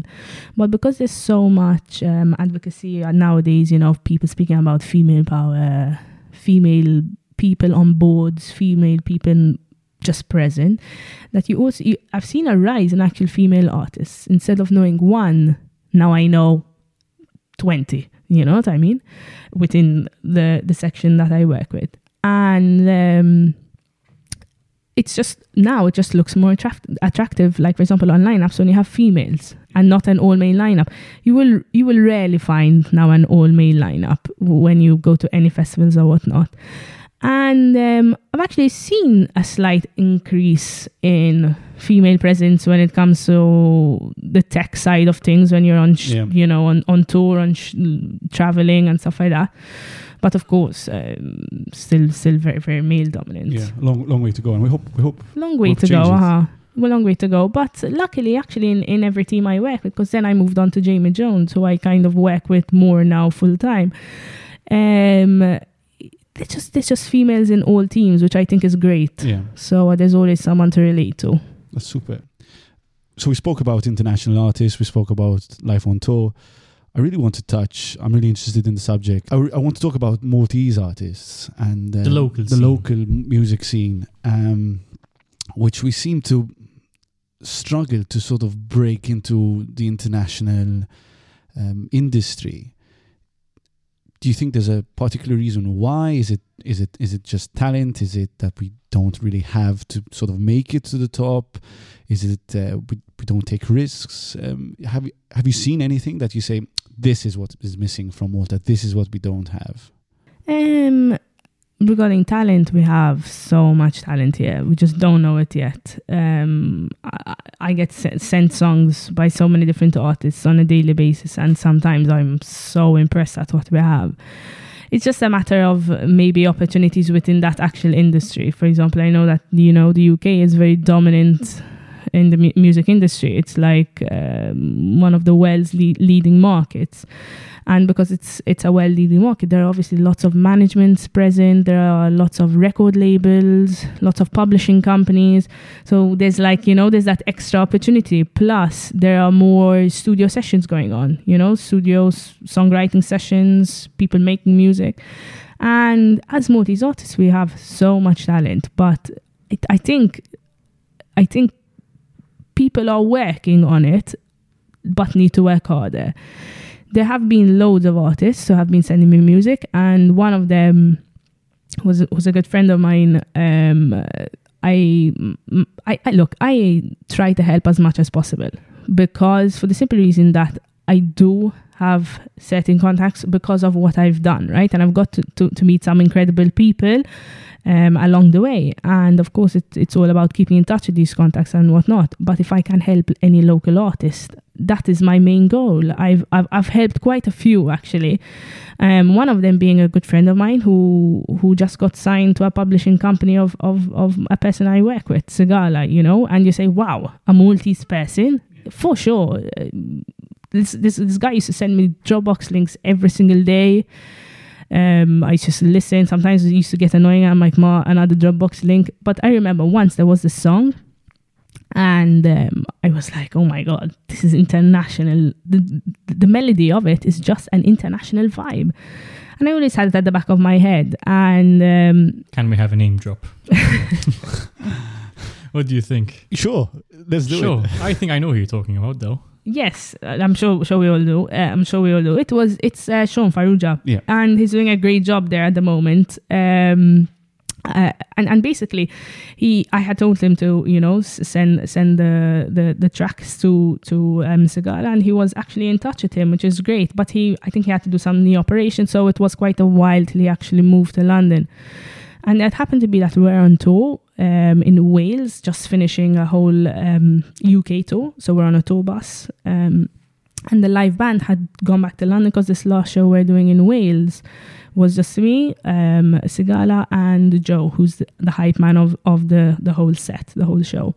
but because there's so much um, advocacy nowadays, you know, of people speaking about female power, female people on boards, female people just present, that you also you, I've seen a rise in actual female artists instead of knowing one now I know 20, you know what I mean? Within the, the section that I work with. And um, it's just now it just looks more attract- attractive. Like for example, on lineups when you have females and not an all male lineup, you will you will rarely find now an all male lineup when you go to any festivals or whatnot. And um, I've actually seen a slight increase in female presence when it comes to the tech side of things. When you're on, sh- Yeah. you know, on, on tour, on sh- traveling and stuff like that. But of course, um, still, still very, very male dominant. Yeah, long long way to go, and we hope we hope Long way Hope to go. Uh-huh. Well, long way to go. But luckily, actually, in, in every team I work with, because then I moved on to Jamie Jones, who I kind of work with more now full time. Um, there's just there's just females in all teams, which I think is great. yeah. So uh, there's always someone to relate to. That's super. So we spoke about international artists. We spoke about life on tour. I really want to touch. I'm really interested in the subject. I, re- I want to talk about Maltese artists and uh, The local the scene. local music scene, um, which we seem to struggle to sort of break into the international um, industry. Do you think there's a particular reason why? Is it is it is it just talent? Is it that we don't really have to sort of make it to the top? Is it uh, we, we don't take risks? Um, have you have you seen anything that you say this is what is missing from Malta? This is what we don't have. Um, regarding talent, we have so much talent here. We just don't know it yet. Um, I, I get se- sent songs by so many different artists on a daily basis, and sometimes I'm so impressed at what we have. It's just a matter of maybe opportunities within that actual industry. For example, I know that you know the UK is very dominant in the mu- music industry. It's like um, one of the world's le- leading markets. And because it's it's a well leading market there are obviously lots of managements present there are lots of record labels lots of publishing companies. So there's like you know there's that extra opportunity. Plus there are more studio sessions going on you know studios songwriting sessions people making music. And as Maltese artists we have so much talent. But it, I think I think people are working on it but need to work harder there have been loads of artists who have been sending me music, and one of them was was a good friend of mine. Um, I, I, I look, I try to help as much as possible because for the simple reason that I do have certain contacts because of what I've done, right? And I've got to, to, to meet some incredible people um, along the way. And of course, it, it's all about keeping in touch with these contacts and whatnot. But if I can help any local artist, that is my main goal. I've, I've, I've helped quite a few actually. Um, one of them being a good friend of mine who who just got signed to a publishing company of, of, of a person I work with, Sigala, you know, and you say, wow, a Maltese person? For sure. This, this, this guy used to send me Dropbox links every single day. Um, I just listen. Sometimes it used to get annoying. I'm like, Ma, another Dropbox link. But I remember once there was this song, and um, I was like, oh my god, this is international. The, the melody of it is just an international vibe. And I always had it at the back of my head. And um, Can we have a name drop? what do you think? Sure, let's do sure. it. I think I know who you're talking about, though. Yes, I'm sure, sure we all do. Uh, I'm sure we all do. It was it's uh, Sean Faruja, Yeah. and he's doing a great job there at the moment. Um, uh, and and basically, he I had told him to you know send send the the, the tracks to to um, Sigala, and he was actually in touch with him, which is great. But he I think he had to do some knee operation, so it was quite a while till he actually moved to London. And it happened to be that we're on tour um, in Wales, just finishing a whole um, UK tour. So we're on a tour bus. Um, and the live band had gone back to London because this last show we're doing in Wales was just me, um, Sigala, and Joe, who's the, the hype man of, of the, the whole set, the whole show.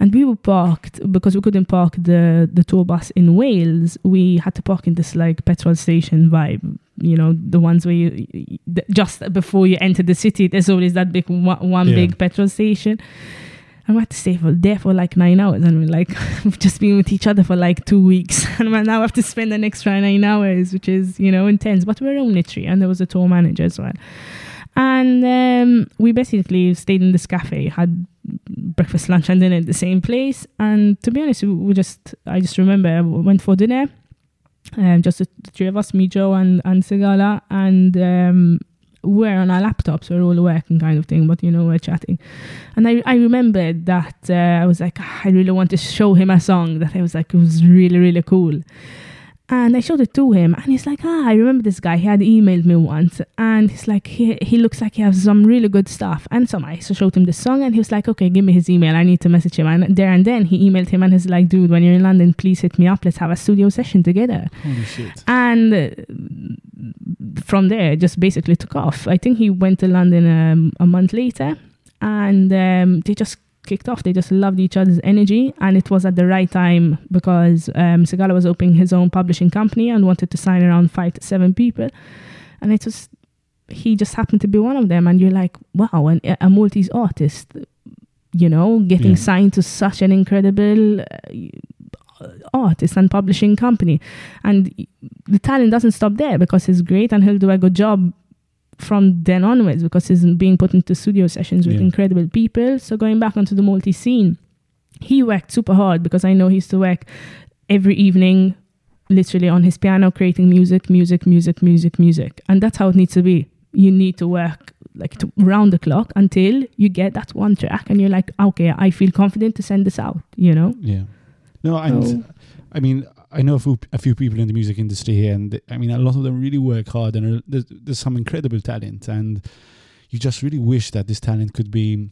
And we were parked because we couldn't park the, the tour bus in Wales. We had to park in this like petrol station vibe, you know, the ones where you just before you enter the city, there's always that big one, one Yeah. big petrol station. And we had to stay for there for like nine hours, and we're like, we've just been with each other for like two weeks, and we now have to spend an extra nine hours, which is you know intense. But we're only three, and there was a tour manager as well. And um, we basically stayed in this cafe, had breakfast, lunch, and dinner at the same place. And to be honest, we- we just, I just remember we went for dinner, um, just the three of us, me, Joe, and, and Sigala. And um, we're on our laptops, we're all working kind of thing, but you know, we're chatting. And I, I remembered that uh, I was like, "Ah, I really want to show him a song that I was like, it was really, really cool. And I showed it to him, and he's like, Ah, I remember this guy. He had emailed me once, and he's like, He, he looks like he has some really good stuff. And so I so showed him the song, and he was like, Okay, give me his email. I need to message him. And there and then he emailed him, and he's like, Dude, when you're in London, please hit me up. Let's have a studio session together. Holy shit. And uh, from there, it just basically took off. I think he went to London um, a month later, and um, they just kicked off. They just loved each other's energy, and it was at the right time because um, Sigala was opening his own publishing company and wanted to sign around five to seven people, and it was he just happened to be one of them. And you're like, wow, and a Maltese artist, you know, getting Yeah. signed to such an incredible. Uh, artist and publishing company and the talent doesn't stop there because he's great and he'll do a good job from then onwards because he's being put into studio sessions with Yeah. incredible people. So going back onto the multi scene, he worked super hard because I know he used to work every evening, literally on his piano, creating music, music, music, music, music, and that's how it needs to be. You need to work like to, round the clock until you get that one track, and you're like, okay, I feel confident to send this out. You know? Yeah. No, and So- I mean, I know a few, a few people in the music industry here, and I mean, a lot of them really work hard, and uh, there's, there's some incredible talent, and you just really wish that this talent could be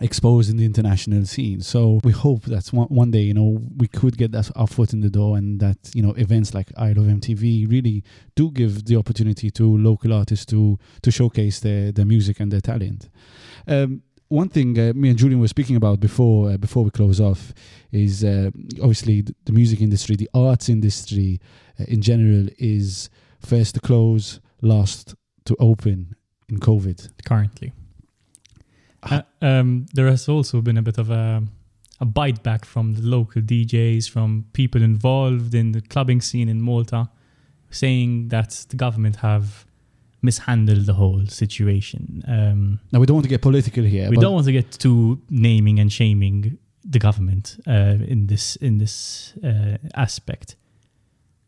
exposed in the international scene. So we hope that one, one day, you know, we could get that our foot in the door, and that you know, events like Isle of MTV really do give the opportunity to local artists to to showcase their their music and their talent. Um, one thing uh, me and Julian were speaking about before uh, before we close off is uh, obviously the, the music industry, the arts industry uh, in general is first to close, last to open in COVID. currently. Uh, um, there has also been a bit of a, a bite back from the local DJs, from people involved in the clubbing scene in Malta, saying that the government have mishandled the whole situation. Um, Now we don't want to get political here. we don't want to get too naming and shaming the government uh, in this in this uh, aspect.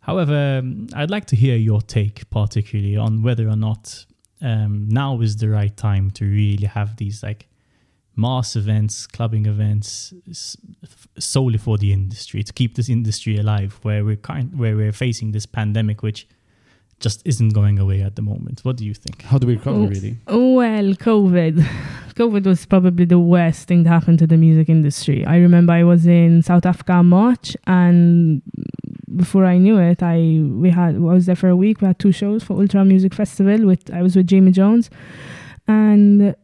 However, um, I'd like to hear your take, particularly on whether or not um, now is the right time to really have these like mass events, clubbing events, solely for the industry to keep this industry alive, where we're kind, where we're facing this pandemic, which just isn't going away at the moment. What do you think? How do we recover, Oh. really? Well, COVID. COVID was probably the worst thing that happened to the music industry. I remember I was in South Africa in March, and before I knew it, I we had I was there for a week. We had two shows for Ultra Music Festival. With I was with Jamie Jones, and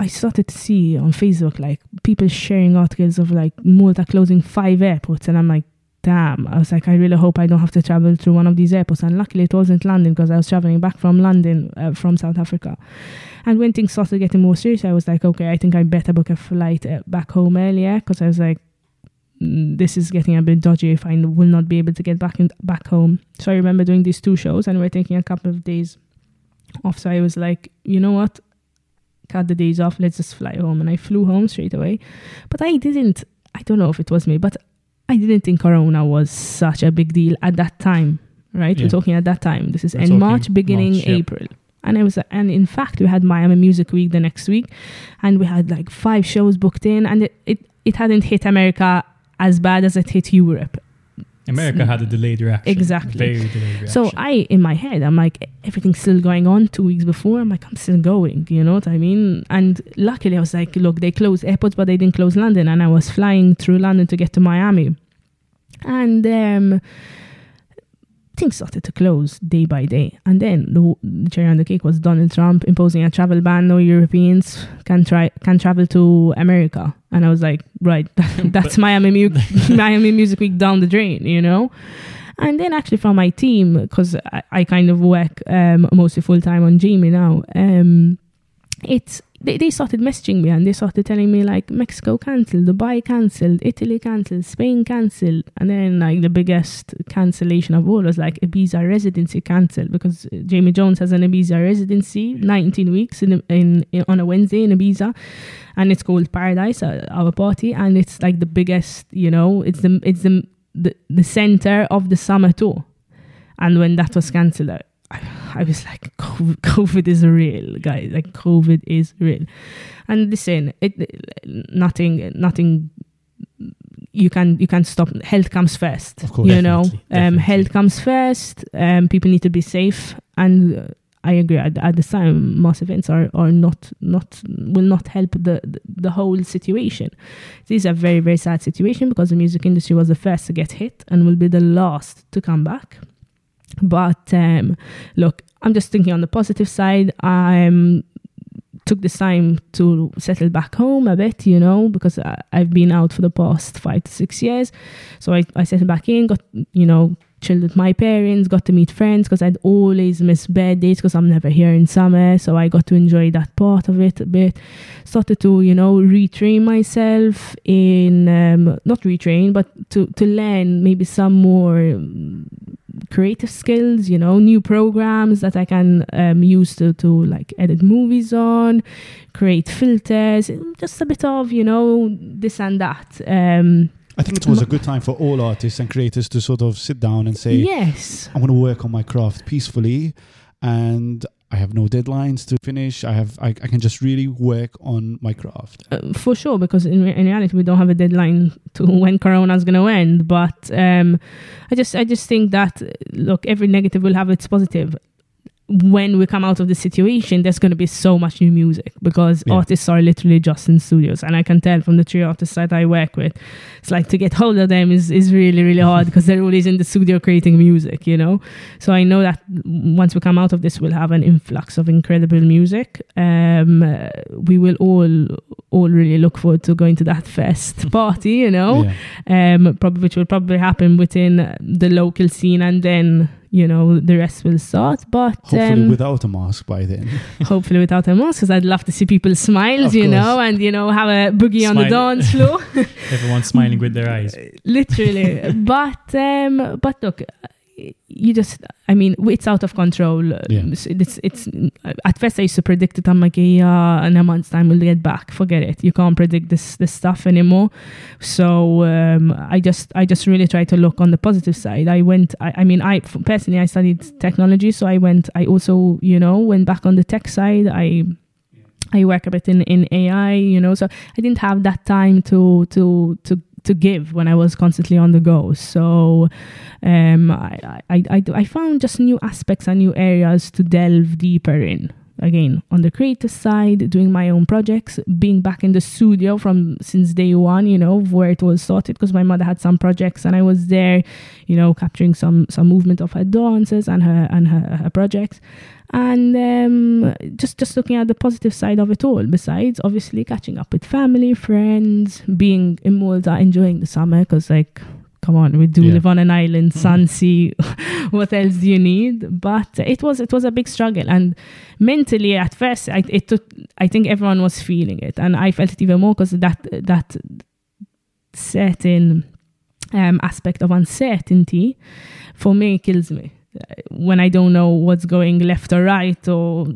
I started to see on Facebook like people sharing articles of like Malta closing five airports, and I'm like. Damn, I was like, I really hope I don't have to travel through one of these airports. And luckily, it wasn't London because I was traveling back from London, uh, from South Africa. And when things started getting more serious, I was like, okay, I think I better book a flight uh, back home earlier because I was like, mm, this is getting a bit dodgy if I will not be able to get back in, back home. So I remember doing these two shows and we're taking a couple of days off. So I was like, you know what? Cut the days off. Let's just fly home. And I flew home straight away. But I didn't, I don't know if it was me, but I didn't think Corona was such a big deal at that time, right? Yeah. We're talking at that time. This is We're end March, beginning March, yeah. April. And I was, and in fact, we had Miami Music Week the next week, and we had like five shows booked in, and it, it, it hadn't hit America as bad as it hit Europe. America had a delayed reaction. Exactly. Very delayed reaction. So I, in my head, I'm like, everything's still going on. Two weeks before, I'm like, I'm still going. You know what I mean? And luckily, I was like, look, they closed airports, but they didn't close London, and I was flying through London to get to Miami, and um, things started to close day by day. And then the, the cherry on the cake was Donald Trump imposing a travel ban. No Europeans can try can travel to America. And I was like, right, that's Miami, Mu- Miami Music Week down the drain, you know. And then actually from my team, because I, I kind of work um, mostly full time on Jamie now. Um, it's they, they started messaging me and they started telling me like Mexico cancelled, Dubai cancelled, Italy cancelled, Spain cancelled, and then like the biggest cancellation of all was like Ibiza residency cancelled because Jamie Jones has an Ibiza residency, 19 weeks in, in, in on a Wednesday in Ibiza, and it's called Paradise, uh, our party, and it's like the biggest, you know, it's the it's the the, the center of the summer tour, and when that was cancelled. I, I was like, COVID, is real, guys. Like COVID is real, and listen, it, nothing, nothing. You can you can stop. Health comes first. Of course, you know, um, health comes first. Um, people need to be safe, and uh, I agree. At, at the time, mass events are, are not not will not help the, the the whole situation. This is a very very sad situation because the music industry was the first to get hit and will be the last to come back. But um, look, I'm just thinking on the positive side. I'm took this time to settle back home a bit, you know, because I, I've been out for the past five to six years. So I, I settled back in, got, you know, chilled with my parents, got to meet friends because I'd always miss birthdays because I'm never here in summer. So I got to enjoy that part of it a bit. Started to, you know, retrain myself in, um, not retrain, but to, to learn maybe some more um, creative skills, you know, new programs that I can um, use to, to like edit movies on, create filters, just a bit of, you know, this and that. Um, I think it was a good time for all artists and creators to sort of sit down and say, yes. I'm going to work on my craft peacefully and I have no deadlines to finish. I have I, I can just really work on my craft. Uh, for sure, because in, in reality we don't have a deadline to when Corona is going to end. But um, I just I just think that look, every negative will have its positive. When we come out of the situation, there's going to be so much new music because Yeah. artists are literally just in studios, and I can tell from the three artists that I work with, it's like to get hold of them is is really really hard because they're always in the studio creating music, you know. So I know that once we come out of this, we'll have an influx of incredible music. Um, uh, we will all all really look forward to going to that fest party, you know, Yeah. um, probably which will probably happen within the local scene, and then you know the rest will start. But Hopefully um, without a mask by then. hopefully without a mask, because I'd love to see people's smiles, Of you course. know, and you know have a boogie on the dance floor. Everyone's smiling with their eyes. literally but um but look you just i mean it's out of control. Yeah. it's, it's it's at first i used to predict it i'm like yeah in a month's time we'll get back. Forget it. You can't predict this this stuff anymore. So um i just i just really try to look on the positive side. I went i, I mean i personally i studied technology so i went i also you know went back on the tech side. I I work a bit in, in AI, you know, so I didn't have that time to to to to give when I was constantly on the go. So um, I, I, I, I found just new aspects and new areas to delve deeper in. Again, on the creative side, doing my own projects, being back in the studio from since day one, you know, where it was sorted because my mother had some projects and I was there, you know, capturing some some movement of her dances and her and her, her projects and um, just just looking at the positive side of it all. Besides, obviously, catching up with family, friends, being in Malta, enjoying the summer because like. Come on, we do Yeah. live on an island, sun, sea. what else do you need? But it was it was a big struggle, and mentally at first, I, it took. I think everyone was feeling it, and I felt it even more because that that certain um, aspect of uncertainty for me kills me when I don't know what's going left or right or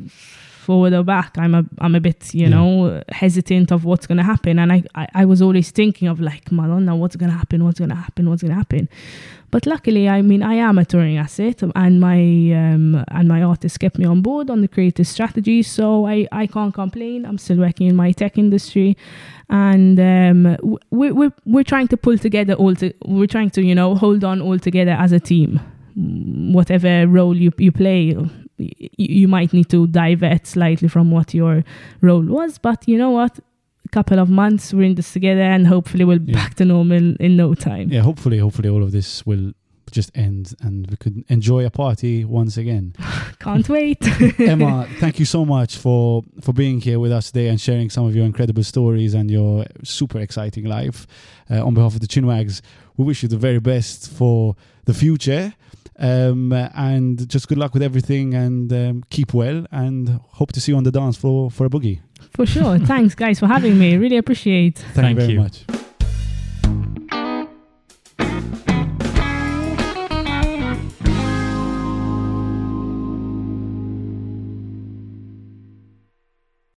forward or back. I'm a I'm a bit you Yeah. know hesitant of what's gonna happen, and I, I I was always thinking of like Madonna, what's gonna happen? What's gonna happen? What's gonna happen? But luckily, I mean, I am a touring asset, and my um, and my artist kept me on board on the creative strategy, so I, I can't complain. I'm still working in my tech industry, and um, w- we, we're we're trying to pull together all. To, we're trying to you know hold on all together as a team. Mm, Whatever role you you play, you might need to divert slightly from what your role was, but you know what? A couple of months we're in this together, and hopefully we'll Yeah. back to normal in no time. Yeah, hopefully, hopefully all of this will just end and we could enjoy a party once again. Can't wait. Emma, thank you so much for for being here with us today and sharing some of your incredible stories and your super exciting life. Uh, on behalf of the Chinwags, we wish you the very best for the future. Um, and just good luck with everything and um, keep well and hope to see you on the dance floor for a boogie. For sure. Thanks, guys, for having me. Really appreciate. Thank, you Thank very you. much.